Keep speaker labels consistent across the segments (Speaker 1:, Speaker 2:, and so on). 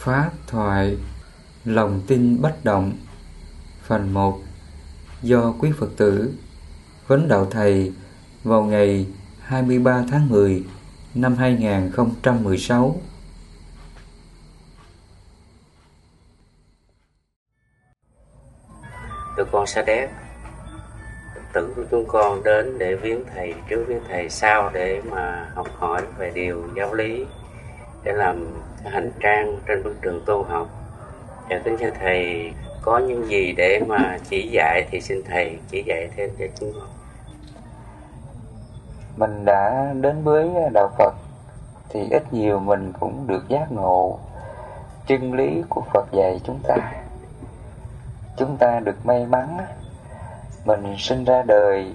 Speaker 1: Pháp thoại, Lòng tin bất động. Phần 1 Do quý Phật tử Vấn đạo Thầy vào ngày 23 tháng 10 năm 2016
Speaker 2: Tụi con sa đéc tử của chúng con đến để viếng thầy, trước viếng thầy sau để mà học hỏi về điều giáo lý để làm hành trang trên bước đường tu học. Và kính thưa thầy, có những gì để mà chỉ dạy thì xin thầy chỉ dạy thêm cho chúng con.
Speaker 1: Mình đã đến với đạo Phật thì ít nhiều mình cũng được giác ngộ chân lý của Phật dạy chúng ta. Chúng ta được may mắn mình sinh ra đời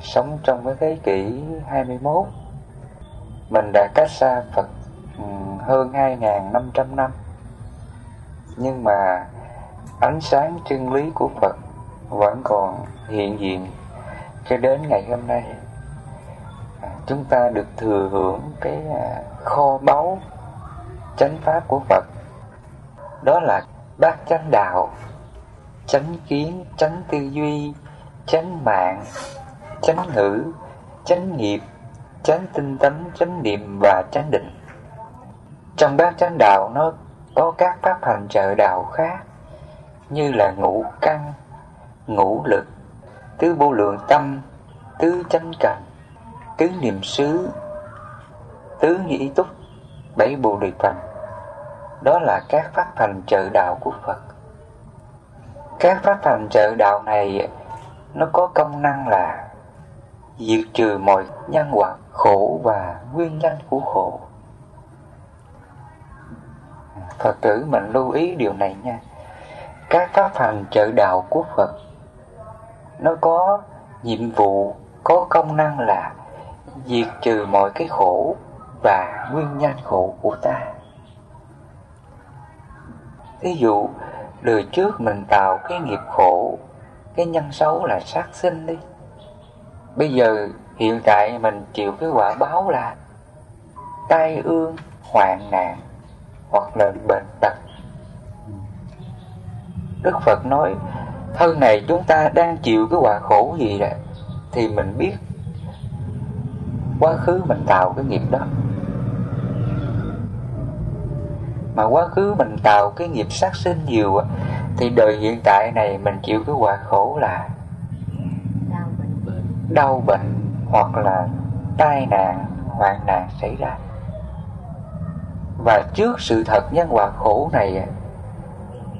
Speaker 1: sống trong cái thế kỷ 21 mình đã cách xa Phật hơn 2.500 năm nhưng mà ánh sáng chân lý của Phật vẫn còn hiện diện cho đến ngày hôm nay. Chúng ta được thừa hưởng cái à, kho báu chánh pháp của Phật. Đó là bát chánh đạo, chánh kiến, chánh tư duy, chánh mạng, chánh ngữ, chánh nghiệp, chánh tinh tấn, chánh niệm và chánh định trong bát chánh đạo nó có các pháp hành trợ đạo khác, như là ngũ căn, ngũ lực, tứ vô lượng tâm, tứ chánh cảnh tứ niệm xứ, tứ nhĩ túc, bảy bồ đề phần đó là các pháp hành trợ đạo của phật. Các pháp hành trợ đạo này, nó có công năng là diệt trừ mọi nhân quả khổ và nguyên nhân của khổ. Phật tử mình lưu ý điều này nha. Các pháp hành trợ đạo của Phật Nó có nhiệm vụ, có công năng là Diệt trừ mọi cái khổ và nguyên nhân khổ của ta. Ví dụ, đời trước mình tạo cái nghiệp khổ cái nhân xấu là sát sinh đi. Bây giờ hiện tại mình chịu cái quả báo là tai ương hoạn nạn hoặc là bệnh tật. Đức phật nói thân này chúng ta đang chịu cái quả khổ gì đó thì mình biết quá khứ mình tạo cái nghiệp đó. Mà quá khứ mình tạo cái nghiệp sát sinh nhiều thì đời hiện tại này mình chịu cái quả khổ là đau bệnh hoặc là tai nạn hoạn nạn xảy ra và trước sự thật nhân quả khổ này,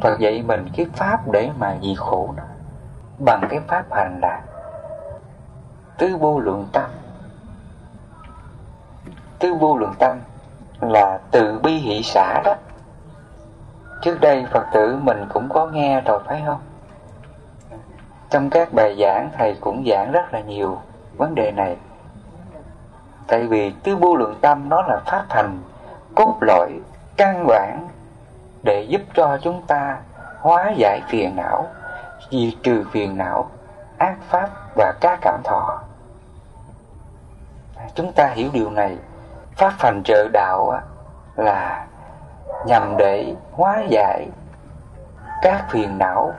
Speaker 1: Phật dạy mình cái pháp để mà diệt khổ nó. Bằng cái pháp hành là tứ vô lượng tâm. Tứ vô lượng tâm là từ bi hỷ xã đó. Trước đây Phật tử mình cũng có nghe rồi, phải không? Trong các bài giảng, thầy cũng giảng rất là nhiều vấn đề này. Tại vì tứ vô lượng tâm nó là pháp thành cốt lõi căn bản để giúp cho chúng ta hóa giải phiền não, diệt trừ phiền não, ác pháp và các cảm thọ. Chúng ta hiểu điều này, pháp hành trợ đạo là nhằm để hóa giải các phiền não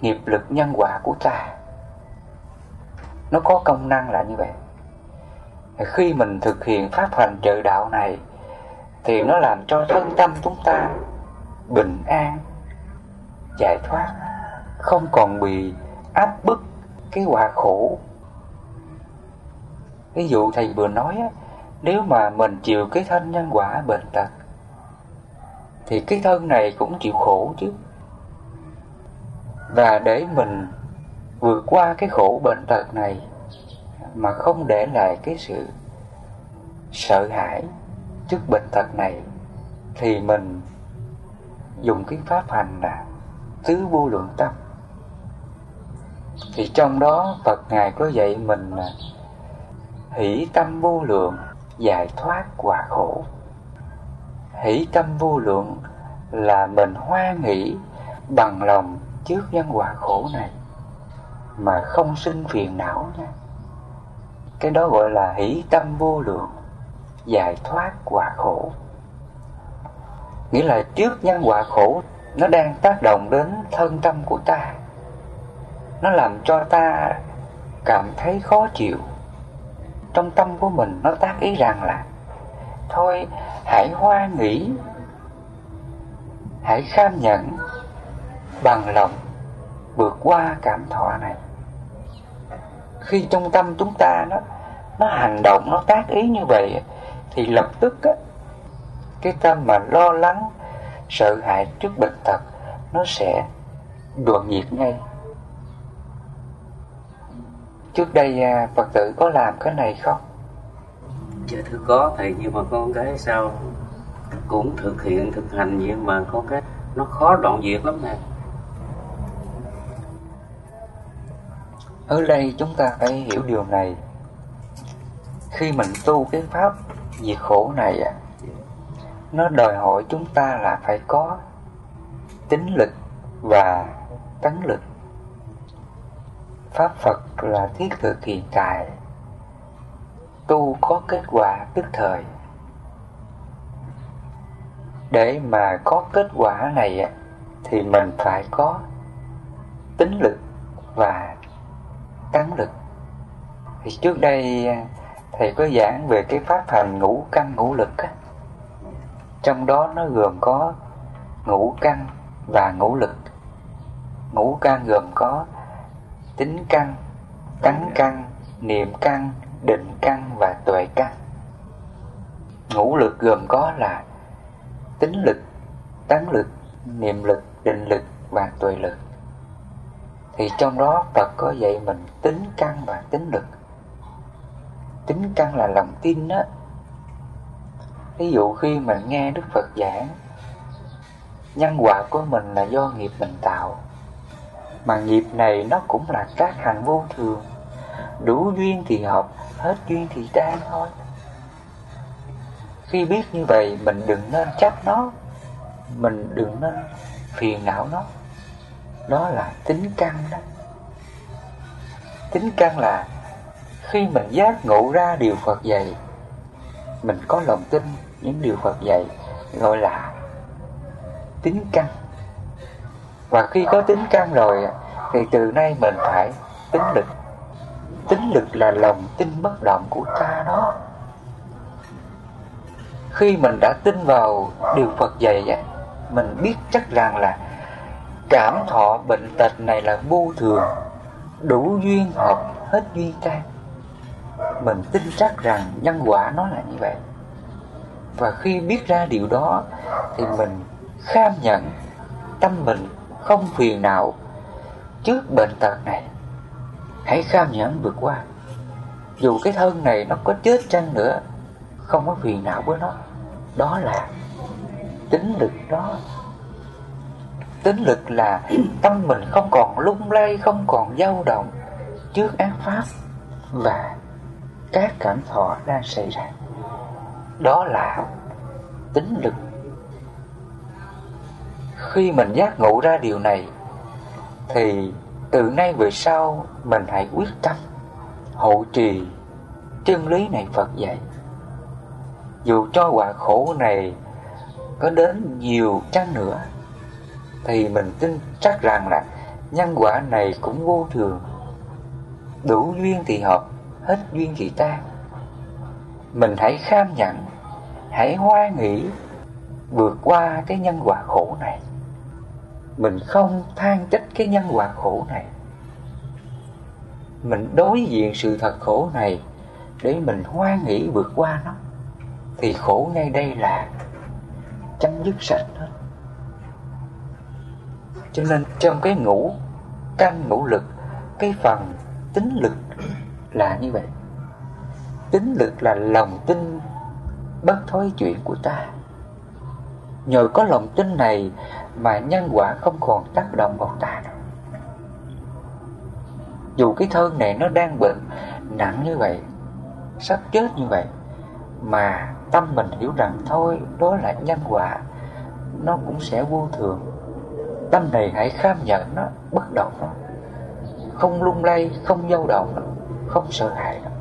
Speaker 1: nghiệp lực nhân quả của ta. Nó có công năng là như vậy. Khi mình thực hiện pháp hành trợ đạo này thì nó làm cho thân tâm chúng ta bình an, giải thoát, không còn bị áp bức cái quả khổ. Ví dụ thầy vừa nói nếu mà mình chịu cái thân nhân quả bệnh tật, thì cái thân này cũng chịu khổ chứ. Và để mình vượt qua cái khổ bệnh tật này mà không để lại cái sự sợ hãi trước bệnh tật này, thì mình dùng cái pháp hành là tứ vô lượng tâm. Thì trong đó Phật Ngài có dạy mình là hỷ tâm vô lượng giải thoát quả khổ. Hỷ tâm vô lượng là mình hoa nghĩ bằng lòng trước nhân quả khổ này, mà không sinh phiền não nha. Cái đó gọi là hỷ tâm vô lượng giải thoát quả khổ. Nghĩa là trước nhân quả khổ, nó đang tác động đến thân tâm của ta. Nó làm cho ta cảm thấy khó chịu. Trong tâm của mình, nó tác ý rằng là, thôi, hãy hoa nghĩ, hãy kham nhận bằng lòng vượt qua cảm thọ này. Khi trong tâm chúng ta nó nó hành động, nó tác ý như vậy thì lập tức á, cái tâm mà lo lắng sợ hãi trước bệnh tật nó sẽ đoạn diệt ngay. Trước đây à, phật tử có làm cái này không?
Speaker 2: Dạ thưa có thầy nhưng mà con cái sao cũng thực hiện thực hành nhưng mà có cái nó khó đoạn diệt lắm nè.
Speaker 1: Ở đây chúng ta phải hiểu điều này. Khi mình tu cái pháp Việc khổ này à nó đòi hỏi chúng ta là phải có tính lực và tấn lực. Pháp phật là thiết thực hiện tại. Tu có kết quả tức thời. Để mà có kết quả này thì mình phải có tính lực và tấn lực. Thì trước đây thầy có giảng về cái pháp hành ngũ căn ngũ lực á. Trong đó nó gồm có ngũ căn và ngũ lực. Ngũ căn gồm có tính căn, tánh căn, niệm căn, định căn và tuệ căn. Ngũ lực gồm có là tính lực, tánh lực, niệm lực, định lực và tuệ lực. Thì trong đó Phật có dạy mình tính căn và tính lực tính căn là lòng tin đó ví dụ khi mình nghe Đức Phật giảng, nhân quả của mình là do nghiệp mình tạo, mà nghiệp này nó cũng là các hành vô thường. Đủ duyên thì hợp, hết duyên thì tan thôi. Khi biết như vậy, mình đừng nên trách nó. Mình đừng nên phiền não nó. Đó là tính căn đó. Tính căn là khi mình giác ngộ ra điều Phật dạy, mình có lòng tin những điều Phật dạy gọi là tính căn. Và khi có tính căn rồi thì từ nay mình phải tính lực. Tính lực là lòng tin bất động của ta đó khi mình đã tin vào điều Phật dạy mình biết chắc rằng là cảm thọ bệnh tật này là vô thường, đủ duyên hợp hết duyên tan mình tin chắc rằng nhân quả nó là như vậy. Và khi biết ra điều đó, thì mình kham nhận tâm mình không phiền nào trước bệnh tật này. Hãy kham nhận vượt qua. Dù cái thân này nó có chết chăng nữa, không có phiền nào với nó. Đó là tính lực đó. Tính lực là tâm mình không còn lung lay, không còn dao động trước ác pháp và các cảm thọ đang xảy ra. Đó là tính lực. Khi mình giác ngộ ra điều này, thì từ nay về sau mình hãy quyết tâm hộ trì chân lý này Phật dạy. Dù cho quả khổ này có đến nhiều chăng nữa, thì mình tin chắc rằng là nhân quả này cũng vô thường, đủ duyên thì hợp hết duyên thì tan mình hãy kham nhận, hãy hoa nghĩ vượt qua cái nhân quả khổ này. Mình không than trách cái nhân quả khổ này. Mình đối diện sự thật khổ này để mình hoa nghĩ vượt qua nó, thì khổ ngay đây là chấm dứt sạch hết. Cho nên trong cái ngũ căn ngũ lực, cái phần tính lực là như vậy. Tính lực là lòng tin bất thối chuyện của ta. Nhờ có lòng tin này mà nhân quả không còn tác động vào ta nữa dù cái thân này nó đang bệnh nặng như vậy, sắp chết như vậy, mà tâm mình hiểu rằng thôi, đó là nhân quả, nó cũng sẽ vô thường. Tâm này hãy kham nhận nó, bất động nó. Không lung lay, không dao động nó không sợ hãi đâu.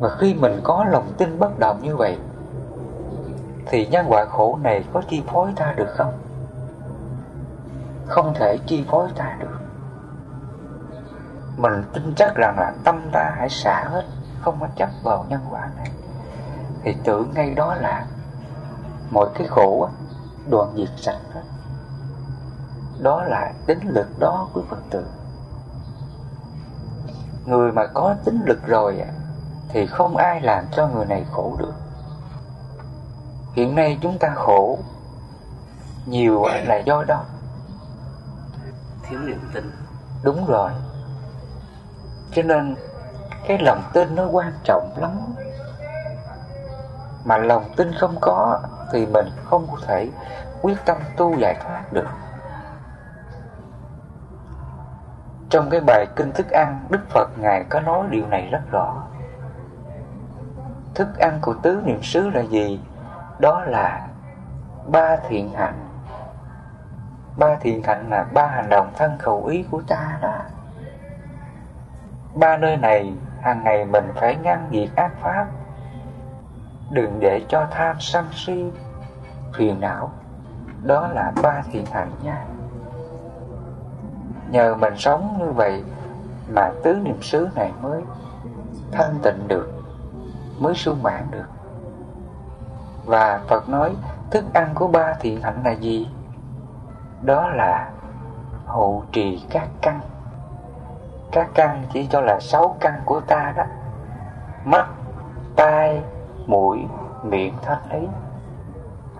Speaker 1: và khi mình có lòng tin bất động như vậy, thì nhân quả khổ này có chi phối ta được không? Không thể chi phối ta được. Mình tin chắc rằng là tâm ta hãy xả hết, không có chấp vào nhân quả này. Thì tưởng ngay đó là mọi cái khổ đoạn diệt sạch hết. Đó là tính lực đó của phật tử người mà có tính lực rồi thì không ai làm cho người này khổ được. Hiện nay chúng ta khổ nhiều là do đâu
Speaker 2: thiếu niềm tin.
Speaker 1: Đúng rồi. Cho nên cái lòng tin nó quan trọng lắm. Mà lòng tin không có thì mình không thể quyết tâm tu giải thoát được trong cái bài kinh thức ăn, đức phật ngài có nói điều này rất rõ. Thức ăn của tứ niệm xứ là gì? Đó là ba thiện hạnh. Ba thiện hạnh là ba hành động thân khẩu ý của ta đó. Ba nơi này, hàng ngày mình phải ngăn diệt ác pháp. Đừng để cho tham sân si, phiền não. Đó là ba thiện hạnh nha nhờ mình sống như vậy mà tứ niệm xứ này mới thanh tịnh được mới sung mãn được. Và Phật nói thức ăn của ba thiện hạnh là gì? Đó là hộ trì các căn. Các căn chỉ cho là sáu căn của ta đó. Mắt, tai, mũi, miệng, thân ý.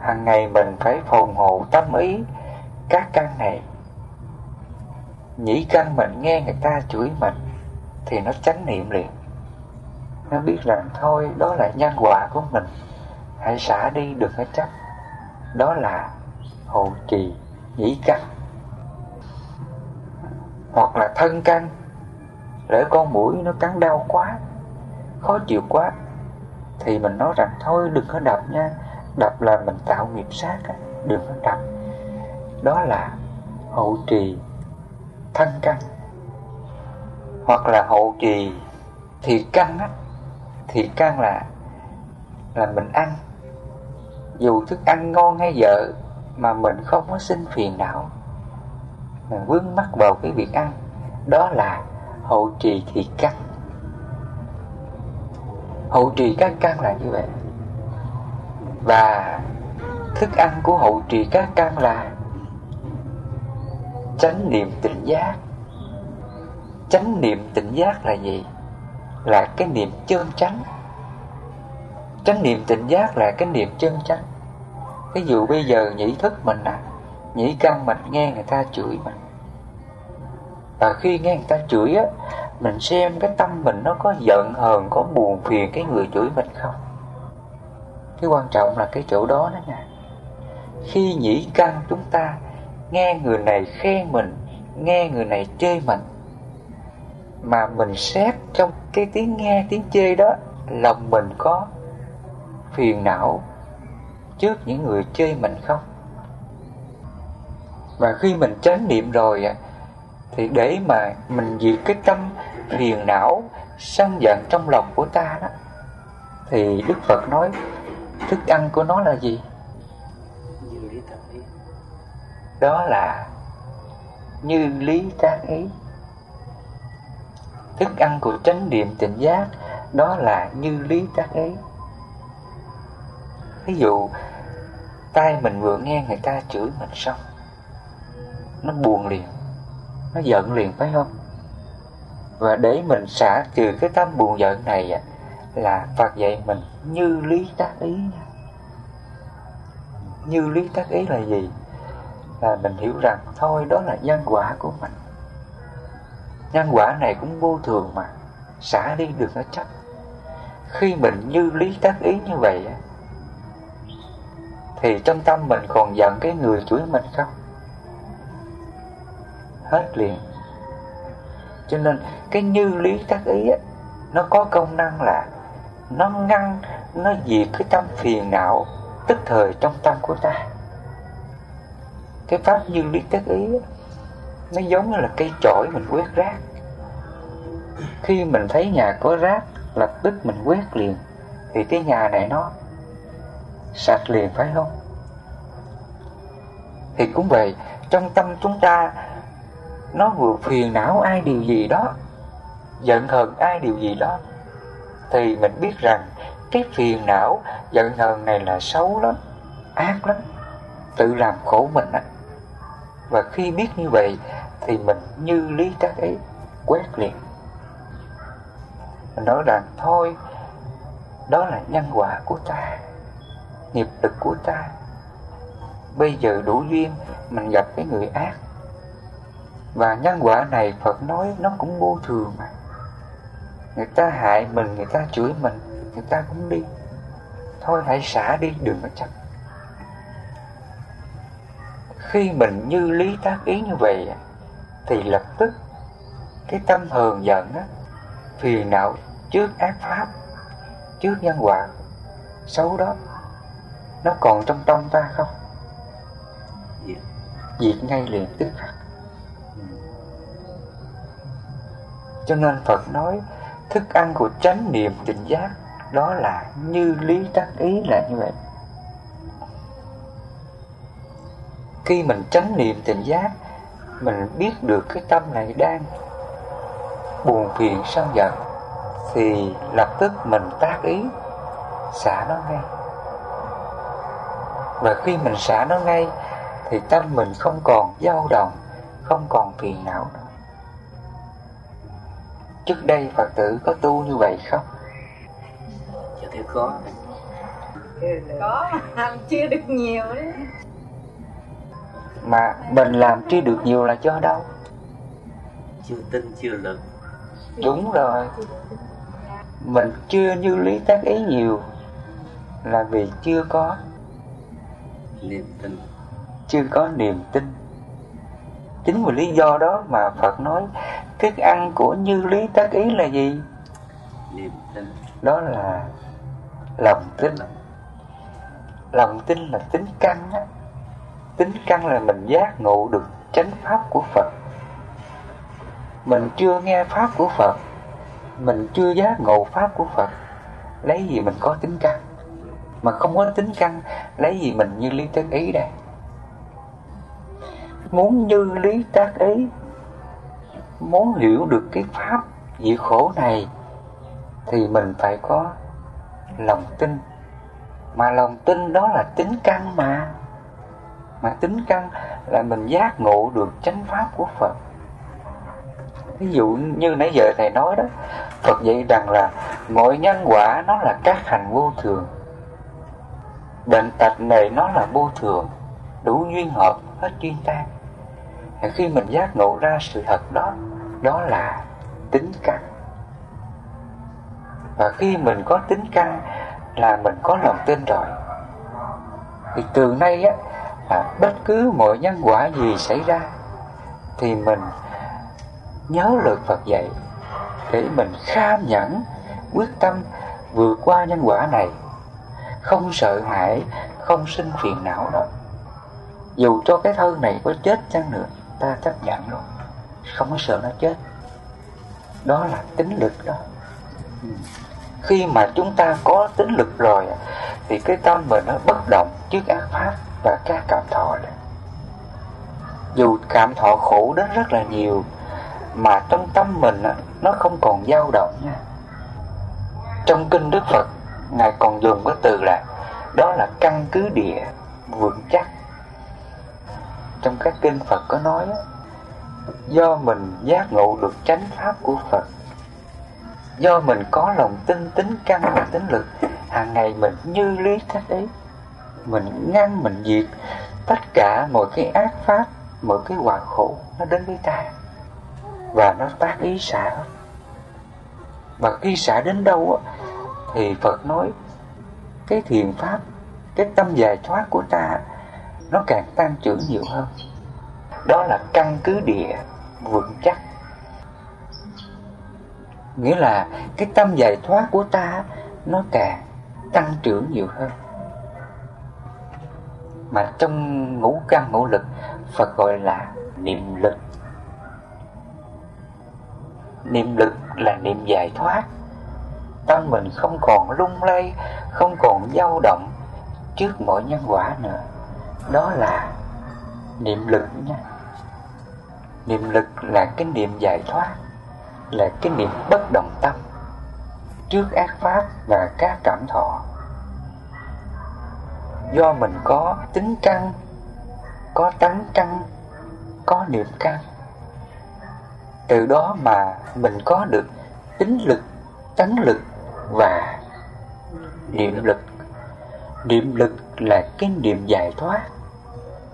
Speaker 1: Hàng ngày mình phải phòng hộ tâm ý các căn này nhĩ căn mình nghe người ta chửi mình, thì nó chánh niệm liền. Nó biết rằng thôi, đó là nhân quả của mình. Hãy xả đi, đừng có chấp. Đó là hộ trì nhĩ căn. Hoặc là thân căn. Lỡ con mũi nó cắn đau quá, khó chịu quá, thì mình nói rằng thôi, đừng có đập nha. Đập là mình tạo nghiệp sát á, đừng có đập. Đó là hộ trì thân căn. Hoặc là hậu trì thì căn á, thì căn là là mình ăn. Dù thức ăn ngon hay dở mà mình không có sinh phiền não. Mình vướng mắc vào cái việc ăn, đó là hậu trì thì căn. Hậu trì các căn là như vậy. Và thức ăn của hậu trì các căn là chánh niệm tỉnh giác. Chánh niệm tỉnh giác là gì? Là cái niệm chân chánh. Chánh niệm tỉnh giác là cái niệm chân chánh. Ví dụ bây giờ nhĩ thức mình à nhĩ căn mình nghe người ta chửi mình. Và khi nghe người ta chửi á, mình xem cái tâm mình nó có giận hờn, có buồn phiền cái người chửi mình không? Cái quan trọng là cái chỗ đó đó nha. Khi nhĩ căn chúng ta nghe người này khen mình, nghe người này chê mình. Mà mình xét trong cái tiếng nghe, tiếng chê đó, lòng mình có phiền não trước những người chê mình không? Và khi mình chánh niệm rồi thì để mà mình diệt cái tâm phiền não sân giận trong lòng của ta đó, thì đức phật nói, thức ăn của nó là gì? Đó là như lý tác ý. Thức ăn của chánh niệm tỉnh giác, đó là như lý tác ý. Ví dụ tai mình vừa nghe người ta chửi mình xong, nó buồn liền, nó giận liền, phải không? Và để mình xả trừ cái tâm buồn giận này là Phật dạy mình như lý tác ý như lý tác ý là gì? Là mình hiểu rằng thôi đó là nhân quả của mình. Nhân quả này cũng vô thường mà xả đi được nó chấp khi mình như lý tác ý như vậy thì trong tâm mình còn giận cái người chửi mình không? Hết liền. Cho nên cái như lý tác ý á, nó có công năng là nó ngăn nó diệt cái tâm phiền não tức thời trong tâm của ta cái pháp như lý tác ý nó giống như là cây chổi mình quét rác. Khi mình thấy nhà có rác, lập tức mình quét liền. Thì cái nhà này nó sạch liền, phải không? Thì cũng vậy, trong tâm chúng ta, nó vừa phiền não ai điều gì đó, giận hờn ai điều gì đó, thì mình biết rằng cái phiền não, giận hờn này là xấu lắm, ác lắm, tự làm khổ mình á và khi biết như vậy thì mình như lý tác ấy quét liền. Mình nói rằng thôi đó là nhân quả của ta nghiệp lực của ta. Bây giờ đủ duyên mình gặp cái người ác. Và nhân quả này Phật nói nó cũng vô thường mà. Người ta hại mình, người ta chửi mình Người ta cũng đi. Thôi hãy xả đi, đừng có chấp khi mình như lý tác ý như vậy Thì lập tức Cái tâm hờn giận á, Phiền não trước ác pháp, Trước nhân quả Xấu đó, Nó còn trong tâm ta không Diệt ngay liền, tức khắc Cho nên Phật nói, thức ăn của chánh niệm tỉnh giác, đó là như lý tác ý là như vậy. Khi mình chánh niệm tỉnh giác, mình biết được cái tâm này đang buồn phiền sân giận thì lập tức mình tác ý xả nó ngay. Và khi mình xả nó ngay thì tâm mình không còn dao động, không còn phiền não nữa. Trước đây Phật tử có tu như vậy không?
Speaker 2: Dạ thưa có
Speaker 3: Có chưa được nhiều đấy
Speaker 1: Mà mình làm chưa được nhiều là do đâu?
Speaker 2: Chưa tin chưa lực.
Speaker 1: Đúng rồi. Mình chưa như lý tác ý nhiều Là vì chưa có
Speaker 2: Niềm tin.
Speaker 1: Chưa có niềm tin. Chính vì lý do đó mà Phật nói Thức ăn của như lý tác ý là gì?
Speaker 2: Niềm tin.
Speaker 1: Đó là lòng tin. Lòng tin là tính căn á Tính căn là mình giác ngộ được chánh pháp của Phật. Mình chưa nghe pháp của Phật, Mình chưa giác ngộ pháp của Phật, Lấy gì mình có tính căn? Mà không có tính căn, Lấy gì mình như lý tác ý đây? Muốn như lý tác ý, muốn hiểu được cái pháp diệt khổ này, thì mình phải có lòng tin. Mà lòng tin đó là tính căn mà mà tính căn là mình giác ngộ được chánh pháp của Phật. Ví dụ như nãy giờ thầy nói đó, Phật dạy rằng là mọi nhân quả nó là các hành vô thường. Bệnh tật này nó là vô thường, đủ duyên hợp, hết duyên tan. Khi mình giác ngộ ra sự thật đó đó là tính căn và khi mình có tính căn là mình có lòng tin rồi. Thì từ nay á à, bất cứ mọi nhân quả gì xảy ra thì mình nhớ lời Phật dạy để mình kham nhẫn quyết tâm vượt qua nhân quả này. Không sợ hãi không sinh phiền não đâu dù cho cái thân này có chết chăng nữa ta chấp nhận rồi. Không có sợ nó chết. Đó là tính lực đó. Ừ. Khi mà chúng ta có tính lực rồi thì cái tâm mình nó bất động trước ác pháp và các cảm thọ này. dù cảm thọ khổ đến rất là nhiều, mà trong tâm mình nó không còn dao động nha. Trong kinh đức phật, ngài còn dùng cái từ là, đó là căn cứ địa vững chắc. Trong các kinh Phật có nói do mình giác ngộ được chánh pháp của Phật, do mình có lòng tin, tính căn và tính lực, hàng ngày mình như lý cách ấy mình ngăn mình diệt tất cả mọi cái ác pháp, mọi cái quả khổ nó đến với ta. Và nó tác ý xả. Và khi xả đến đâu thì Phật nói, cái thiền pháp, cái tâm giải thoát của ta, nó càng tăng trưởng nhiều hơn. Đó là căn cứ địa vững chắc. Nghĩa là cái tâm giải thoát của ta, nó càng tăng trưởng nhiều hơn mà trong ngũ căn ngũ lực, Phật gọi là niệm lực. Niệm lực là niệm giải thoát. Tâm mình không còn lung lay, không còn dao động trước mọi nhân quả nữa. Đó là niệm lực nha. Niệm lực là cái niệm giải thoát, là cái niệm bất động tâm trước ác pháp và các cảm thọ do mình có tính căng, có tánh căng, có niệm căng, từ đó mà mình có được tính lực tánh lực và niệm lực. Niệm lực là cái niệm giải thoát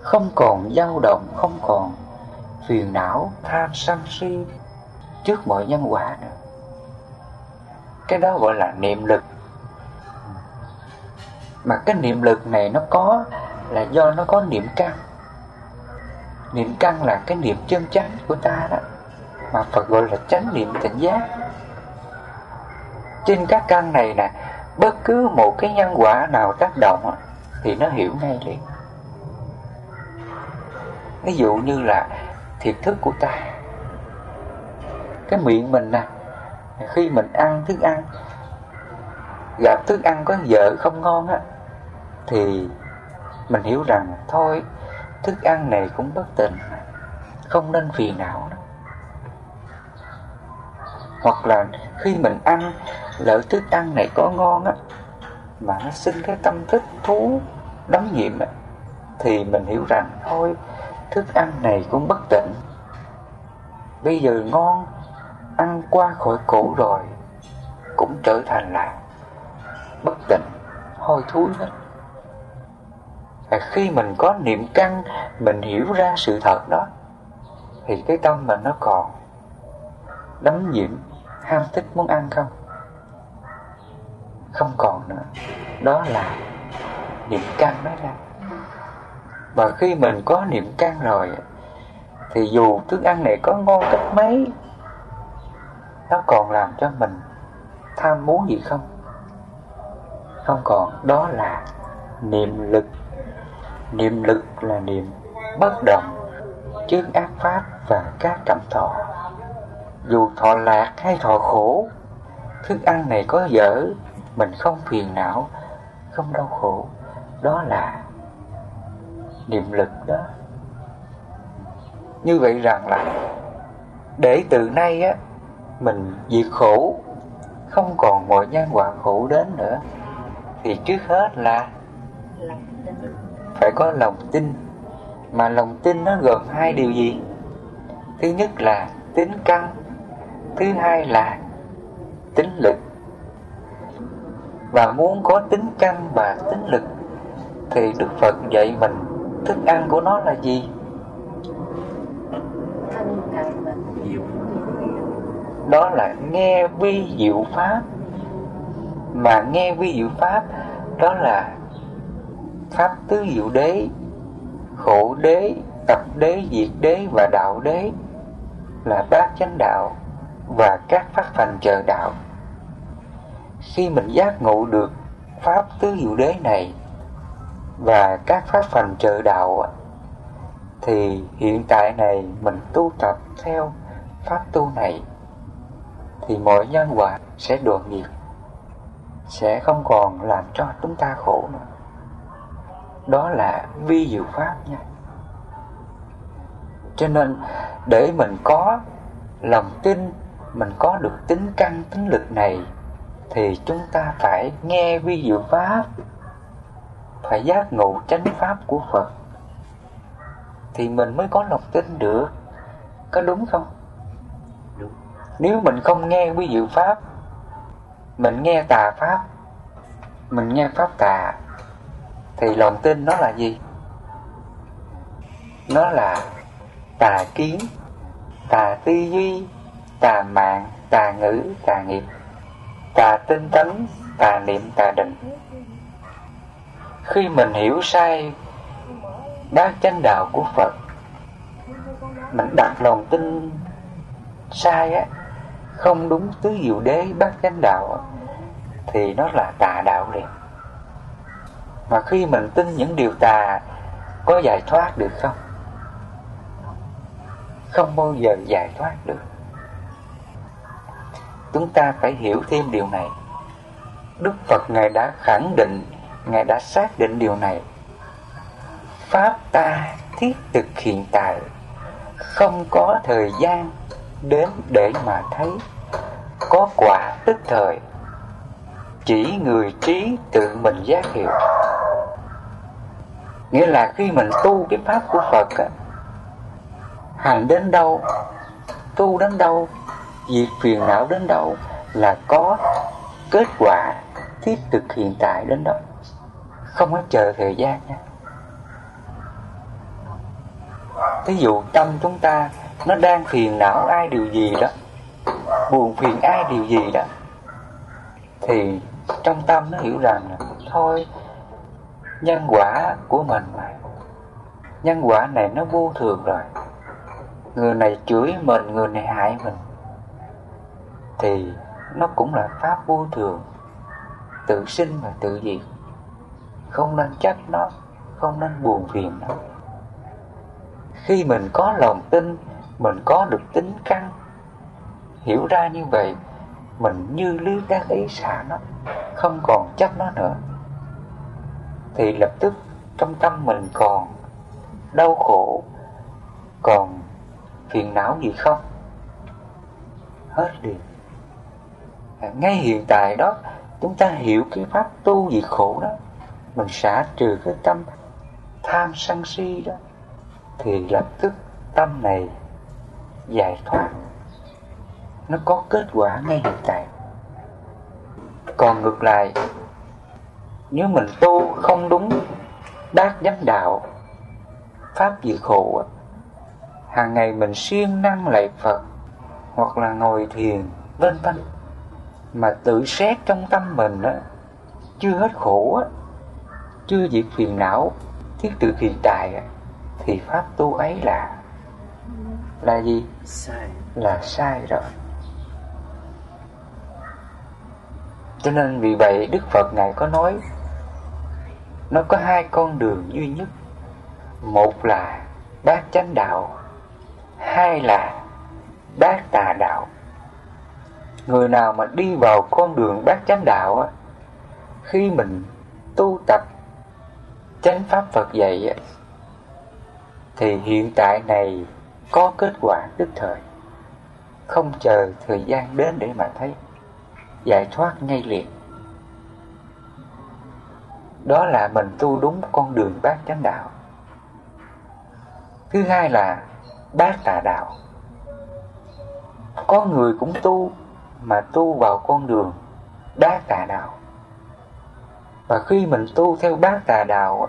Speaker 1: không còn dao động không còn phiền não tham sân si trước mọi nhân quả nữa. Cái đó gọi là niệm lực mà cái niệm lực này nó có là do nó có niệm căn. Niệm căn là cái niệm chân chánh của ta đó. Mà Phật gọi là chánh niệm tỉnh giác. Trên các căn này nè, bất cứ một cái nhân quả nào tác động thì nó hiểu ngay liền. Ví dụ như là thiệt thức của ta. Cái miệng mình nè, khi mình ăn thức ăn gặp thức ăn có vợ không ngon á, thì mình hiểu rằng thôi, thức ăn này cũng bất tình, không nên phiền não đó. Hoặc là khi mình ăn, lỡ thức ăn này có ngon á, mà nó sinh cái tâm thích thú, đắm nhiệm á, thì mình hiểu rằng thôi, thức ăn này cũng bất tỉnh bây giờ ngon, ăn qua khỏi cổ rồi, cũng trở thành là bất tịnh, hôi thối hết. Và khi mình có niệm căn, mình hiểu ra sự thật đó, thì cái tâm mình nó còn đắm nhiễm, ham thích muốn ăn không? Không còn nữa. Đó là niệm căn đó ra. Và khi mình có niệm căn rồi, thì dù thức ăn này có ngon cách mấy, nó còn làm cho mình tham muốn gì không? Không còn, đó là niệm lực. Niệm lực là niệm bất động trước ác pháp và các cảm thọ. Dù thọ lạc hay thọ khổ, thức ăn này có dở, mình không phiền não, không đau khổ. Đó là niệm lực đó. Như vậy rằng là để từ nay á, mình diệt khổ, không còn mọi nhân quả khổ đến nữa thì trước hết là phải có lòng tin. Mà lòng tin nó gồm hai điều gì? Thứ nhất là tính căn thứ hai là tính lực. Và muốn có tính căn và tính lực, thì đức phật dạy mình thức ăn của nó là gì? Đó là nghe vi diệu pháp mà nghe vi diệu pháp, đó là pháp tứ diệu đế, khổ đế, tập đế, diệt đế và đạo đế là bát chánh đạo và các pháp hành trợ đạo. Khi mình giác ngộ được pháp tứ diệu đế này và các pháp phần trợ đạo thì hiện tại này mình tu tập theo pháp tu này, thì mọi nhân quả sẽ đoạn nghiệp sẽ không còn làm cho chúng ta khổ nữa. Đó là vi diệu pháp nha. Cho nên, để mình có lòng tin, mình có được tính căn, tính lực này, thì chúng ta phải nghe vi diệu pháp, phải giác ngộ chánh pháp của phật, thì mình mới có lòng tin được. Có đúng không? Đúng. nếu mình không nghe vi diệu pháp mình nghe tà pháp. Mình nghe pháp tà, thì lòng tin nó là gì? Nó là tà kiến, tà tư duy, tà mạng, tà ngữ, tà nghiệp, tà tinh tấn, tà niệm, tà định. Khi mình hiểu sai bát chánh đạo của phật, mình đặt lòng tin sai á, không đúng tứ diệu đế bát chánh đạo thì nó là tà đạo liền. Mà khi mình tin những điều tà, có giải thoát được không? Không bao giờ giải thoát được. Chúng ta phải hiểu thêm điều này. Đức phật ngài đã khẳng định, Ngài đã xác định điều này. Pháp ta thiết thực hiện tại, Không có thời gian đến để mà thấy. Có quả tức thời chỉ người trí tự mình giác hiểu Nghĩa là khi mình tu cái pháp của Phật á, Hành đến đâu Tu đến đâu Diệt phiền não đến đâu Là có kết quả thiết thực hiện tại đến đó. Không có chờ thời gian nha. Ví dụ tâm chúng ta Nó đang phiền não ai điều gì đó Buồn phiền ai điều gì đó Thì trong tâm nó hiểu rằng là Thôi Nhân quả của mình mà. Nhân quả này nó vô thường rồi. Người này chửi mình, người này hại mình Thì nó cũng là pháp vô thường. Tự sinh và tự diệt. Không nên trách nó Không nên buồn phiền nó. Khi mình có lòng tin Mình có được tính căn Hiểu ra như vậy Mình như lưới các ý xả nó không còn chấp nó nữa, Thì lập tức Trong tâm mình còn Đau khổ, Còn phiền não gì không? Hết liền. Ngay hiện tại đó, chúng ta hiểu cái pháp tu diệt khổ đó. Mình xả trừ cái tâm tham sân si đó, thì lập tức tâm này giải thoát. Nó có kết quả ngay hiện tại còn ngược lại. Nếu mình tu không đúng bát chánh đạo pháp diệt khổ hàng ngày mình siêng năng lạy phật hoặc là ngồi thiền vân vân mà tự xét trong tâm mình á chưa hết khổ á chưa diệt phiền não thiết tự hiện tại á thì pháp tu ấy là là gì?
Speaker 2: Sai.
Speaker 1: Là sai rồi cho nên vì vậy đức phật ngài có nói nó có hai con đường duy nhất. Một là bát chánh đạo hai là bát tà đạo. Người nào mà đi vào con đường bát chánh đạo á, Khi mình tu tập chánh pháp Phật dạy á, Thì hiện tại này có kết quả tức thời. Không chờ thời gian đến để mà thấy. Giải thoát ngay liền. Đó là mình tu đúng con đường bát chánh đạo. Thứ hai là bát tà đạo. Có người cũng tu mà tu vào con đường bát tà đạo. Và khi mình tu theo bát tà đạo,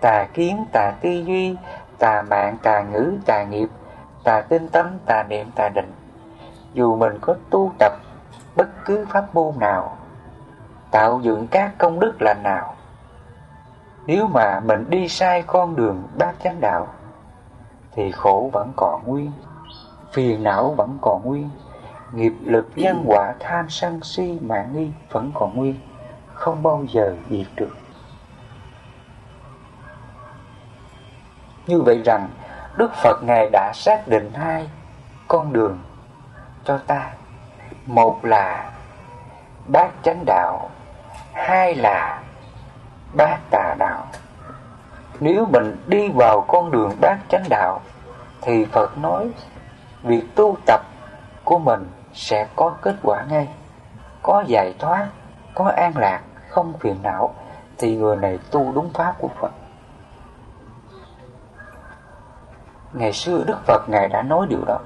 Speaker 1: tà kiến, tà tư duy, tà mạng, tà ngữ, tà nghiệp, tà tinh tấn, tà niệm, tà định, dù mình có tu tập bất cứ pháp môn nào, tạo dựng các công đức lành nào. Nếu mà mình đi sai con đường bát chánh đạo, thì khổ vẫn còn nguyên phiền não vẫn còn nguyên nghiệp lực nhân quả tham sân si mạng nghi vẫn còn nguyên không bao giờ diệt được. Như vậy rằng, đức phật ngài đã xác định hai con đường cho ta một là bát chánh đạo, hai là bát tà đạo. Nếu mình đi vào con đường bát chánh đạo, thì phật nói việc tu tập của mình sẽ có kết quả ngay. Có giải thoát, có an lạc, không phiền não, thì người này tu đúng pháp của phật. Ngày xưa đức phật ngài đã nói điều đó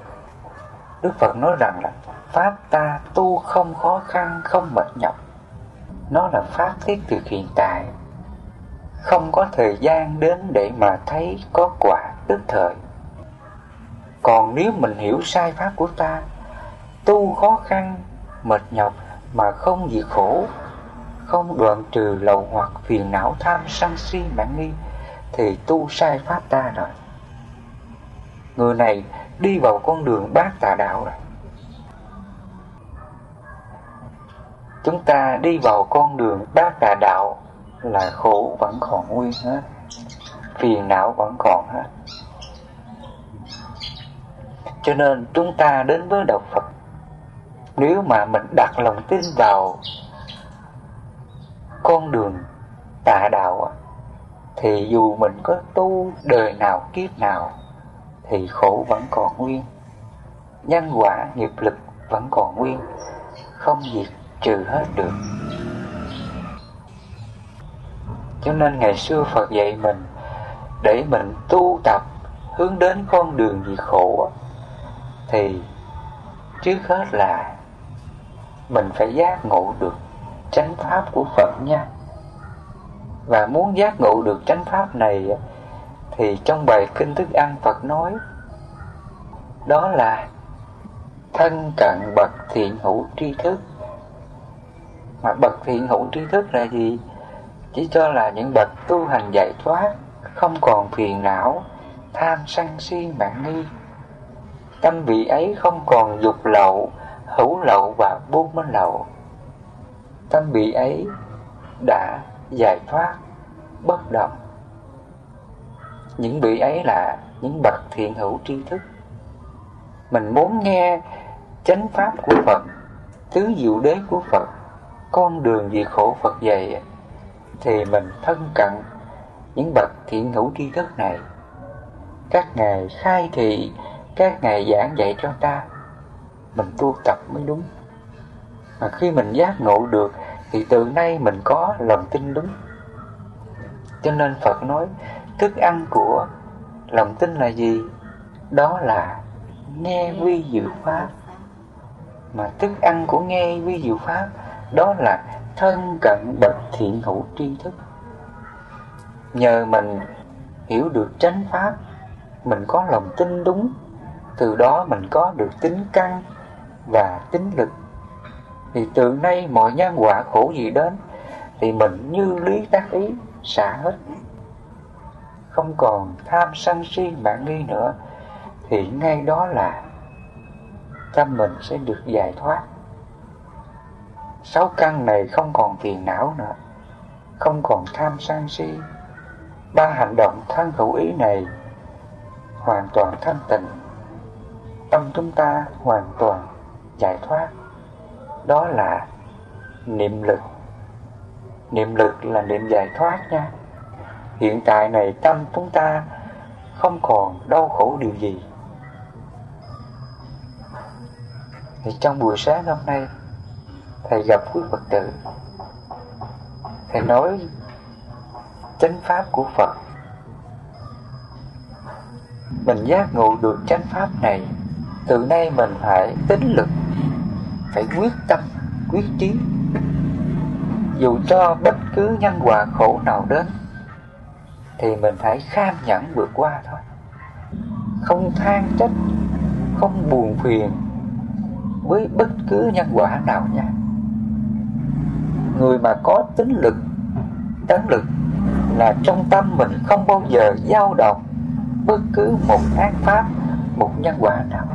Speaker 1: đức phật nói rằng là pháp ta tu không khó khăn, không mệt nhọc. Nó là pháp thiết thực hiện tại. Không có thời gian đến để mà thấy có quả tức thời. Còn nếu mình hiểu sai pháp của ta, tu khó khăn, mệt nhọc mà không gì khổ, không đoạn trừ lậu hoặc phiền não tham sân si mạng nghi, thì tu sai pháp ta rồi. Người này đi vào con đường bát tà đạo rồi. Chúng ta đi vào con đường bát tà đạo là khổ vẫn còn nguyên hết phiền não vẫn còn hết. Cho nên chúng ta đến với đạo Phật. Nếu mà mình đặt lòng tin vào con đường tà đạo thì dù mình có tu đời nào kiếp nào thì khổ vẫn còn nguyên. Nhân quả nghiệp lực vẫn còn nguyên, không diệt trừ hết được. Cho nên ngày xưa Phật dạy mình, để mình tu tập, hướng đến con đường diệt khổ thì trước hết là mình phải giác ngộ được chánh pháp của Phật nha. Và muốn giác ngộ được chánh pháp này thì trong bài kinh thức ăn Phật nói, đó là thân cận bậc thiện hữu tri thức. Mà bậc thiện hữu tri thức là gì? Chỉ cho là những bậc tu hành giải thoát, không còn phiền não, tham sân si mạng nghi. Tâm vị ấy không còn dục lậu, hữu lậu và buôn minh lậu. Tâm vị ấy đã giải thoát, bất động những vị ấy là những bậc thiện hữu tri thức. Mình muốn nghe chánh pháp của phật, tứ diệu đế của phật, con đường vì khổ phật dạy, thì mình thân cận những bậc thiện hữu tri thức này. Các ngài khai thị, các ngài giảng dạy cho ta, mình tu tập mới đúng. Mà khi mình giác ngộ được, thì từ nay mình có lòng tin đúng. Cho nên phật nói thức ăn của lòng tin là gì? Đó là nghe vi diệu pháp. Mà thức ăn của nghe vi diệu pháp, đó là thân cận bậc thiện hữu tri thức. Nhờ mình hiểu được chánh pháp, mình có lòng tin đúng, từ đó mình có được tính căn và tính lực. Thì từ nay mọi nhân quả khổ gì đến, thì mình như lý tác ý, xả hết không còn tham sân si mạng nghi nữa, thì ngay đó là tâm mình sẽ được giải thoát. Sáu căn này không còn phiền não nữa, không còn tham sân si. Ba hành động thân hữu ý này hoàn toàn thanh tịnh. Tâm chúng ta hoàn toàn giải thoát. Đó là niệm lực. Niệm lực là niệm giải thoát nha hiện tại này tâm chúng ta không còn đau khổ điều gì. Thì trong buổi sáng hôm nay, thầy gặp quý phật tử. Thầy nói chánh pháp của phật. Mình giác ngộ được chánh pháp này, từ nay mình phải tính lực, phải quyết tâm, quyết chí. Dù cho bất cứ nhân quả khổ nào đến thì mình phải kham nhẫn vượt qua thôi. Không than trách, không buồn phiền với bất cứ nhân quả nào nha. Người mà có tính lực, tấn lực là trong tâm mình không bao giờ dao động bất cứ một ác pháp, một nhân quả nào.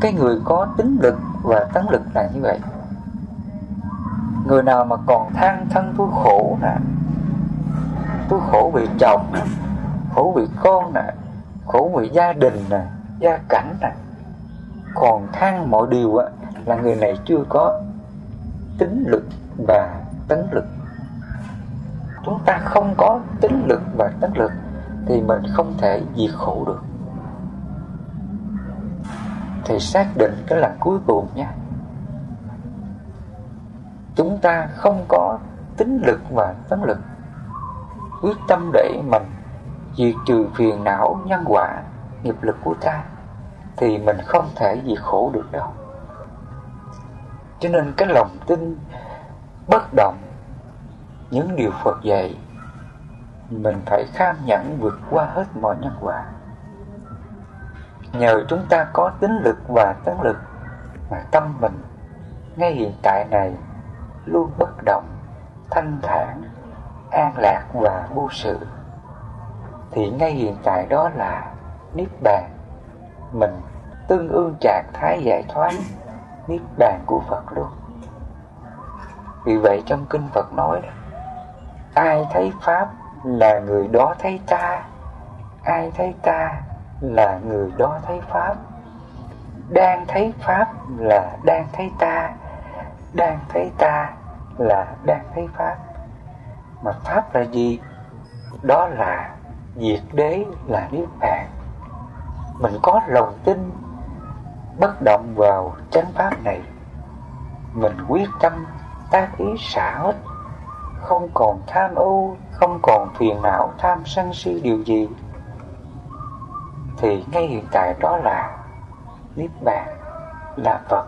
Speaker 1: Cái người có tính lực và tấn lực là như vậy. Người nào mà còn than thân tôi khổ nè tôi khổ vì chồng khổ vì con nè, khổ vì gia đình nè, gia cảnh nè. Còn than mọi điều á, là người này chưa có tính lực và tấn lực. Chúng ta không có tính lực và tấn lực thì mình không thể diệt khổ được. Thì xác định cái lần cuối cùng nha. Chúng ta không có tính lực và tấn lực quyết tâm để mình diệt trừ phiền não nhân quả, nghiệp lực của ta, thì mình không thể diệt khổ được đâu. Cho nên cái lòng tin bất động, những điều Phật dạy, mình phải kham nhẫn vượt qua hết mọi nhân quả. Nhờ chúng ta có tính lực và tấn lực mà tâm mình ngay hiện tại này luôn bất động, thanh thản an lạc và vô sự, thì ngay hiện tại đó là niết bàn. Mình tương ương trạng thái giải thoát niết bàn của Phật luôn. Vì vậy trong kinh Phật nói ai thấy pháp là người đó thấy ta, ai thấy ta là người đó thấy pháp. Đang thấy pháp là đang thấy ta, đang thấy ta là đang thấy pháp mà pháp là gì đó là diệt đế là niết bàn. Mình có lòng tin, bất động vào chánh pháp này. Mình quyết tâm tác ý xả hết, không còn tham ưu, không còn phiền não tham sân si điều gì. Thì ngay hiện tại đó là niết bàn, là phật.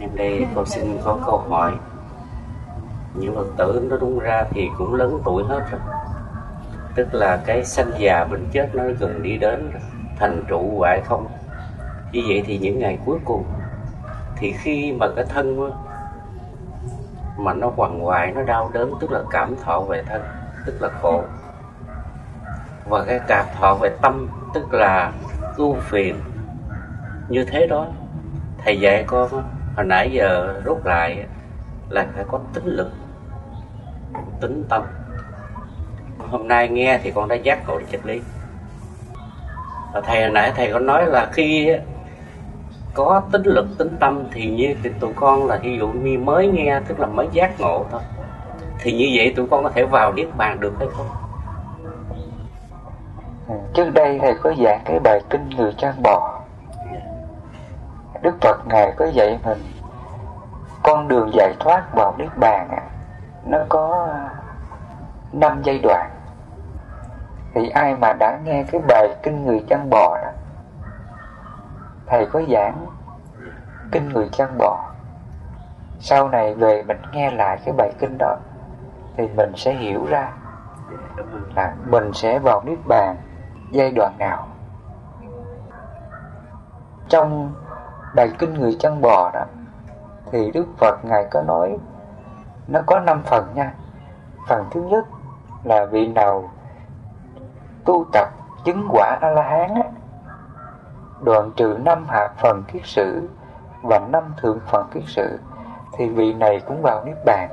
Speaker 2: Em đây, con xin có câu hỏi những phật tử nó đúng ra thì cũng lớn tuổi hết rồi. Tức là cái sanh già bệnh chết nó gần đi đến rồi. thành trụ hoại không. Như vậy thì những ngày cuối cùng, thì khi mà cái thân mà nó quằn hoại nó đau đớn, tức là cảm thọ về thân, tức là khổ. Và cái cảm thọ về tâm, tức là ưu phiền. Như thế đó, thầy dạy con hồi nãy giờ rút lại là phải có tính lực tính tâm. Hôm nay nghe thì con đã giác ngộ chất lý. Và thầy hồi nãy thầy có nói là khi có tính lực, tính tâm thì như thì tụi con là ví dụ như mới nghe, tức là mới giác ngộ thôi. Thì như vậy tụi con có thể vào niết bàn được hay không?
Speaker 1: Ừ, trước đây thầy có giảng cái bài kinh người trang bò. Đức phật ngài có dạy mình con đường giải thoát vào niết bàn nó có à, năm giai đoạn. Thì ai mà đã nghe cái bài kinh người chăn bò đó, thầy có giảng kinh người chăn bò. Sau này về mình nghe lại cái bài kinh đó, thì mình sẽ hiểu ra là mình sẽ vào niết bàn giai đoạn nào. Trong bài kinh người chăn bò đó, thì đức phật ngài có nói nó có năm phần nha. Phần thứ nhất là vị nào tu tập chứng quả a la hán á. Đoạn trừ năm hạ phần kiết sử và năm thượng phần kiết sử, thì vị này cũng vào niết bàn.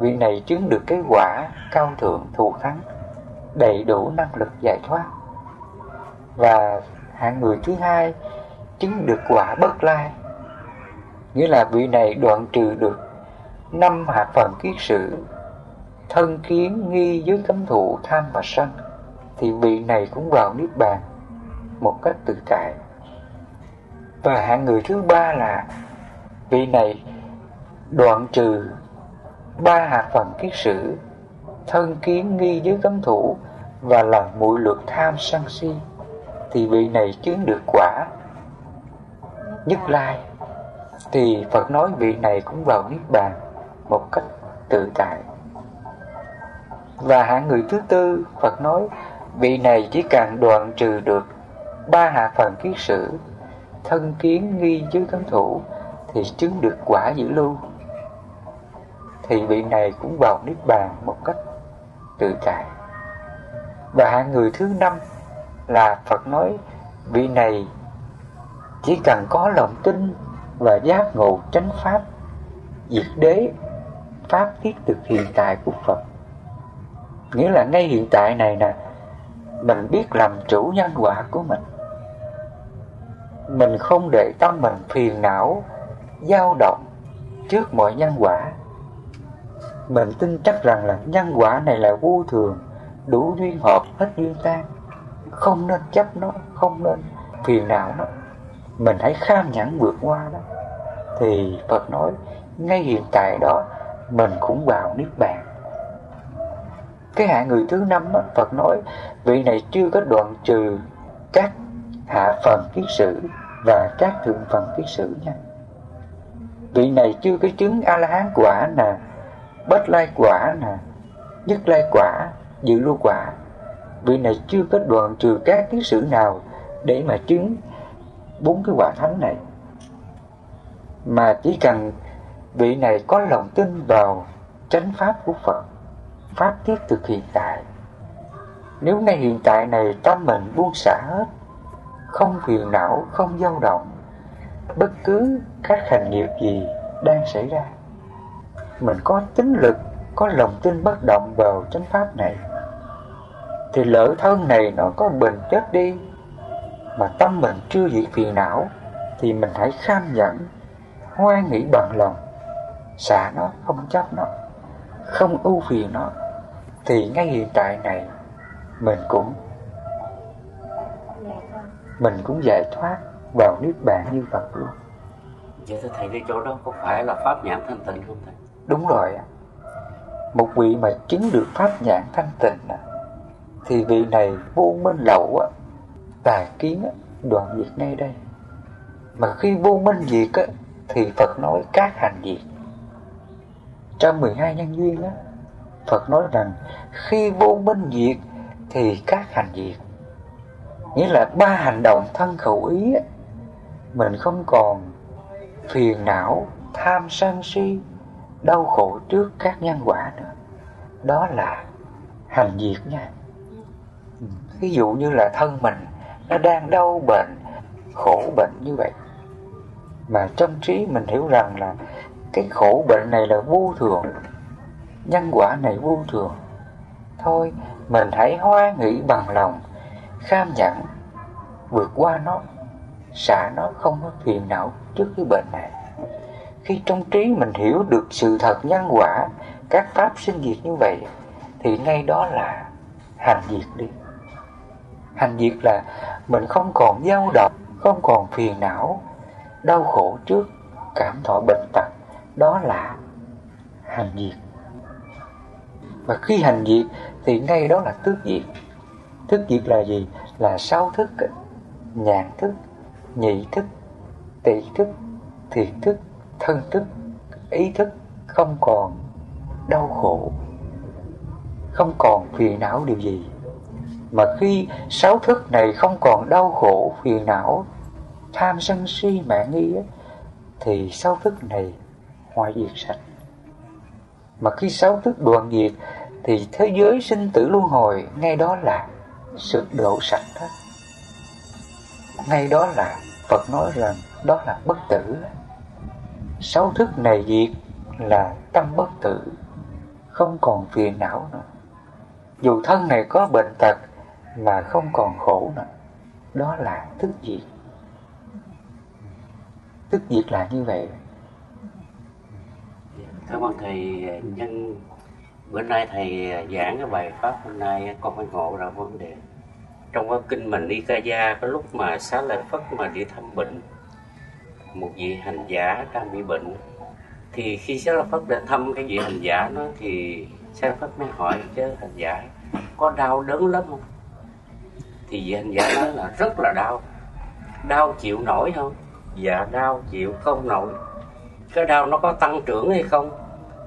Speaker 1: Vị này chứng được cái quả cao thượng thù thắng, đầy đủ năng lực giải thoát. Và hạng người thứ hai chứng được quả bất lai. Nghĩa là vị này đoạn trừ được năm hạt phần kiết sử, thân kiến nghi với cấm thụ tham và sân, thì vị này cũng vào niết bàn một cách tự tại. Và hạng người thứ ba là, vị này đoạn trừ ba hạt phần kiết sử, thân kiến nghi với cấm thủ và làm mũi lược tham sân si, thì vị này chứng được quả nhất lai. Thì Phật nói vị này cũng vào niết bàn một cách tự tại. Và hạng người thứ tư, Phật nói, vị này chỉ cần đoạn trừ được ba hạ phần kiết sử, thân kiến nghi dưới cấm thủ thì chứng được quả dữ lưu. Thì vị này cũng vào niết bàn một cách tự tại. Và hạng người thứ năm là Phật nói, vị này chỉ cần có lòng tin và giác ngộ chánh pháp, diệt đế pháp thiết thực hiện tại của Phật. Nghĩa là ngay hiện tại này nè, mình biết làm chủ nhân quả của mình. Mình không để tâm mình phiền não, dao động trước mọi nhân quả. Mình tin chắc rằng là nhân quả này là vô thường, đủ duyên hợp hết duyên tan. Không nên chấp nó, không nên phiền não nó. Mình hãy kham nhẫn vượt qua đó thì phật nói, ngay hiện tại đó mình cũng vào niết bàn. Cái hạ người thứ năm phật nói, vị này chưa có đoạn trừ các hạ phần kiết sử và các thượng phần kiết sử nha. Vị này chưa có chứng a la hán quả nè bất lai quả nè, nhất lai quả, dự lưu quả. Vị này chưa có đoạn trừ các kiết sử nào để mà chứng bốn cái quả thánh này. Mà chỉ cần vị này có lòng tin vào chánh pháp của Phật, pháp thiết thực hiện tại. Nếu ngay hiện tại này tâm mình buông xả hết, không phiền não, không dao động, bất cứ các hành nghiệp gì đang xảy ra, mình có tính lực, có lòng tin bất động vào chánh pháp này, thì lỡ thân này nó có bình chết đi, mà tâm mình chưa diệt phiền não, thì mình hãy kham nhận hoan nghĩ bằng lòng xả nó không chấp nó không ưu phiền nó thì ngay hiện tại này mình cũng mình cũng giải thoát vào niết bàn như Phật luôn.
Speaker 2: Vậy thưa thầy cái chỗ đó có phải là pháp nhãn thanh tịnh không thầy?
Speaker 1: Đúng rồi. Một vị mà chứng được pháp nhãn thanh tịnh thì vị này vô minh lậu á, tà kiến đoạn diệt ngay đây. Mà khi vô minh diệt á, thì Phật nói các hành diệt. Trong 12 nhân duyên á, Phật nói rằng khi vô minh diệt thì các hành diệt. Nghĩa là ba hành động thân khẩu ý á, mình không còn phiền não, tham sân si, đau khổ trước các nhân quả nữa. Đó là hành diệt nha. Ừ, Ví dụ như là thân mình nó đang đau bệnh, khổ bệnh như vậy. Mà trong trí mình hiểu rằng là cái khổ bệnh này là vô thường, nhân quả này vô thường. Thôi, mình hãy hoa nghĩ bằng lòng, kham nhận, vượt qua nó, xả nó không có phiền não trước cái bệnh này. Khi trong trí mình hiểu được sự thật nhân quả, các pháp sinh diệt như vậy, thì ngay đó là hành diệt đi. Hành diệt là mình không còn dao động, không còn phiền não, đau khổ trước cảm thọ bệnh tật. Đó là hành diệt. Và khi hành diệt thì ngay đó là tước diệt. Thức diệt là gì? Là sáu thức, nhàn thức, nhị thức, tỷ thức, thiệt thức, thân thức, ý thức không còn đau khổ, không còn phiền não điều gì. Mà khi sáu thức này không còn đau khổ, phiền não, tham sân si mạng nghi thì sáu thức này hoại diệt sạch. Mà khi sáu thức đoạn diệt thì thế giới sinh tử luân hồi ngay đó là sự độ sạch đó. Ngay đó là Phật nói rằng đó là bất tử. Sáu thức này diệt là tâm bất tử, không còn phiền não nữa. Dù thân này có bệnh tật mà không còn khổ nữa. Đó là thức diệt. Thức diệt là như vậy.
Speaker 2: Cảm ơn thầy nhân bữa nay thầy giảng cái bài pháp hôm nay con phải ngộ ra vấn đề. Trong cái kinh mình đi ca gia có lúc mà xá lợi phất mà đi thăm bệnh, một vị hành giả đang bị bệnh, thì khi xá lợi phất đã thăm cái vị hành giả nó thì xá lợi phất mới hỏi chứ, hành giả, có đau đớn lắm không? Thì vị hành giả nói là rất là đau. Đau chịu nổi không? Dạ đau chịu không nổi. Cái đau nó có tăng trưởng hay không?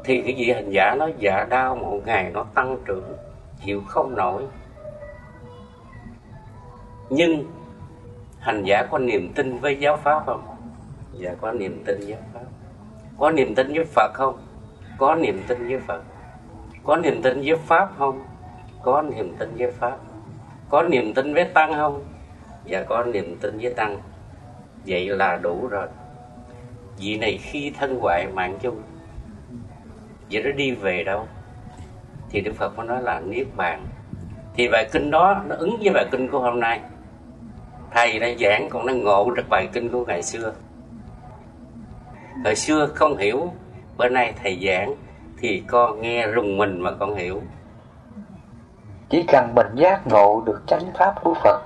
Speaker 2: Thì cái vị hành giả nó dạ đau một ngày nó tăng trưởng, chịu không nổi. Nhưng hành giả có niềm tin với giáo pháp không? Dạ có niềm tin giáo pháp. Có niềm tin với phật không? Có niềm tin với phật. Có niềm tin với pháp không? Có niềm tin với pháp. Có niềm tin với tăng không? Dạ có niềm tin với tăng. Vậy là đủ rồi. Vị này khi thân hoại mạng chung vậy nó đi về đâu? Thì đức phật mới nói là niết bàn. Thì bài kinh đó, nó ứng với bài kinh của hôm nay. Thầy đã giảng, còn nó ngộ được bài kinh của ngày xưa. Hồi xưa không hiểu, bữa nay thầy giảng, thì con nghe rùng mình mà con hiểu.
Speaker 1: Chỉ cần mình giác ngộ được chánh pháp của phật,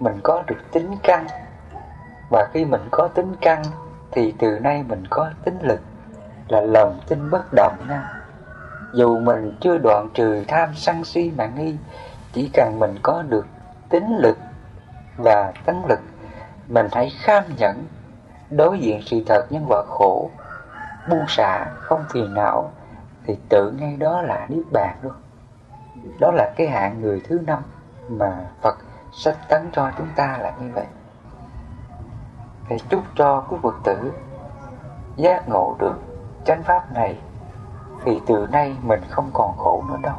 Speaker 1: mình có được tính căn. Và khi mình có tính căn, thì từ nay mình có tính lực là lòng tin bất động nha dù mình chưa đoạn trừ tham sân si mà nghi, chỉ cần mình có được tính lực và tấn lực, mình hãy kham nhẫn, đối diện sự thật nhân quả khổ, buông xả không phiền não, thì tự ngay đó là niết bàn luôn. Đó là cái hạng người thứ năm mà Phật sách tấn cho chúng ta là như vậy. Thì chúc cho quý Phật tử giác ngộ được chánh pháp này thì từ nay mình không còn khổ nữa đâu.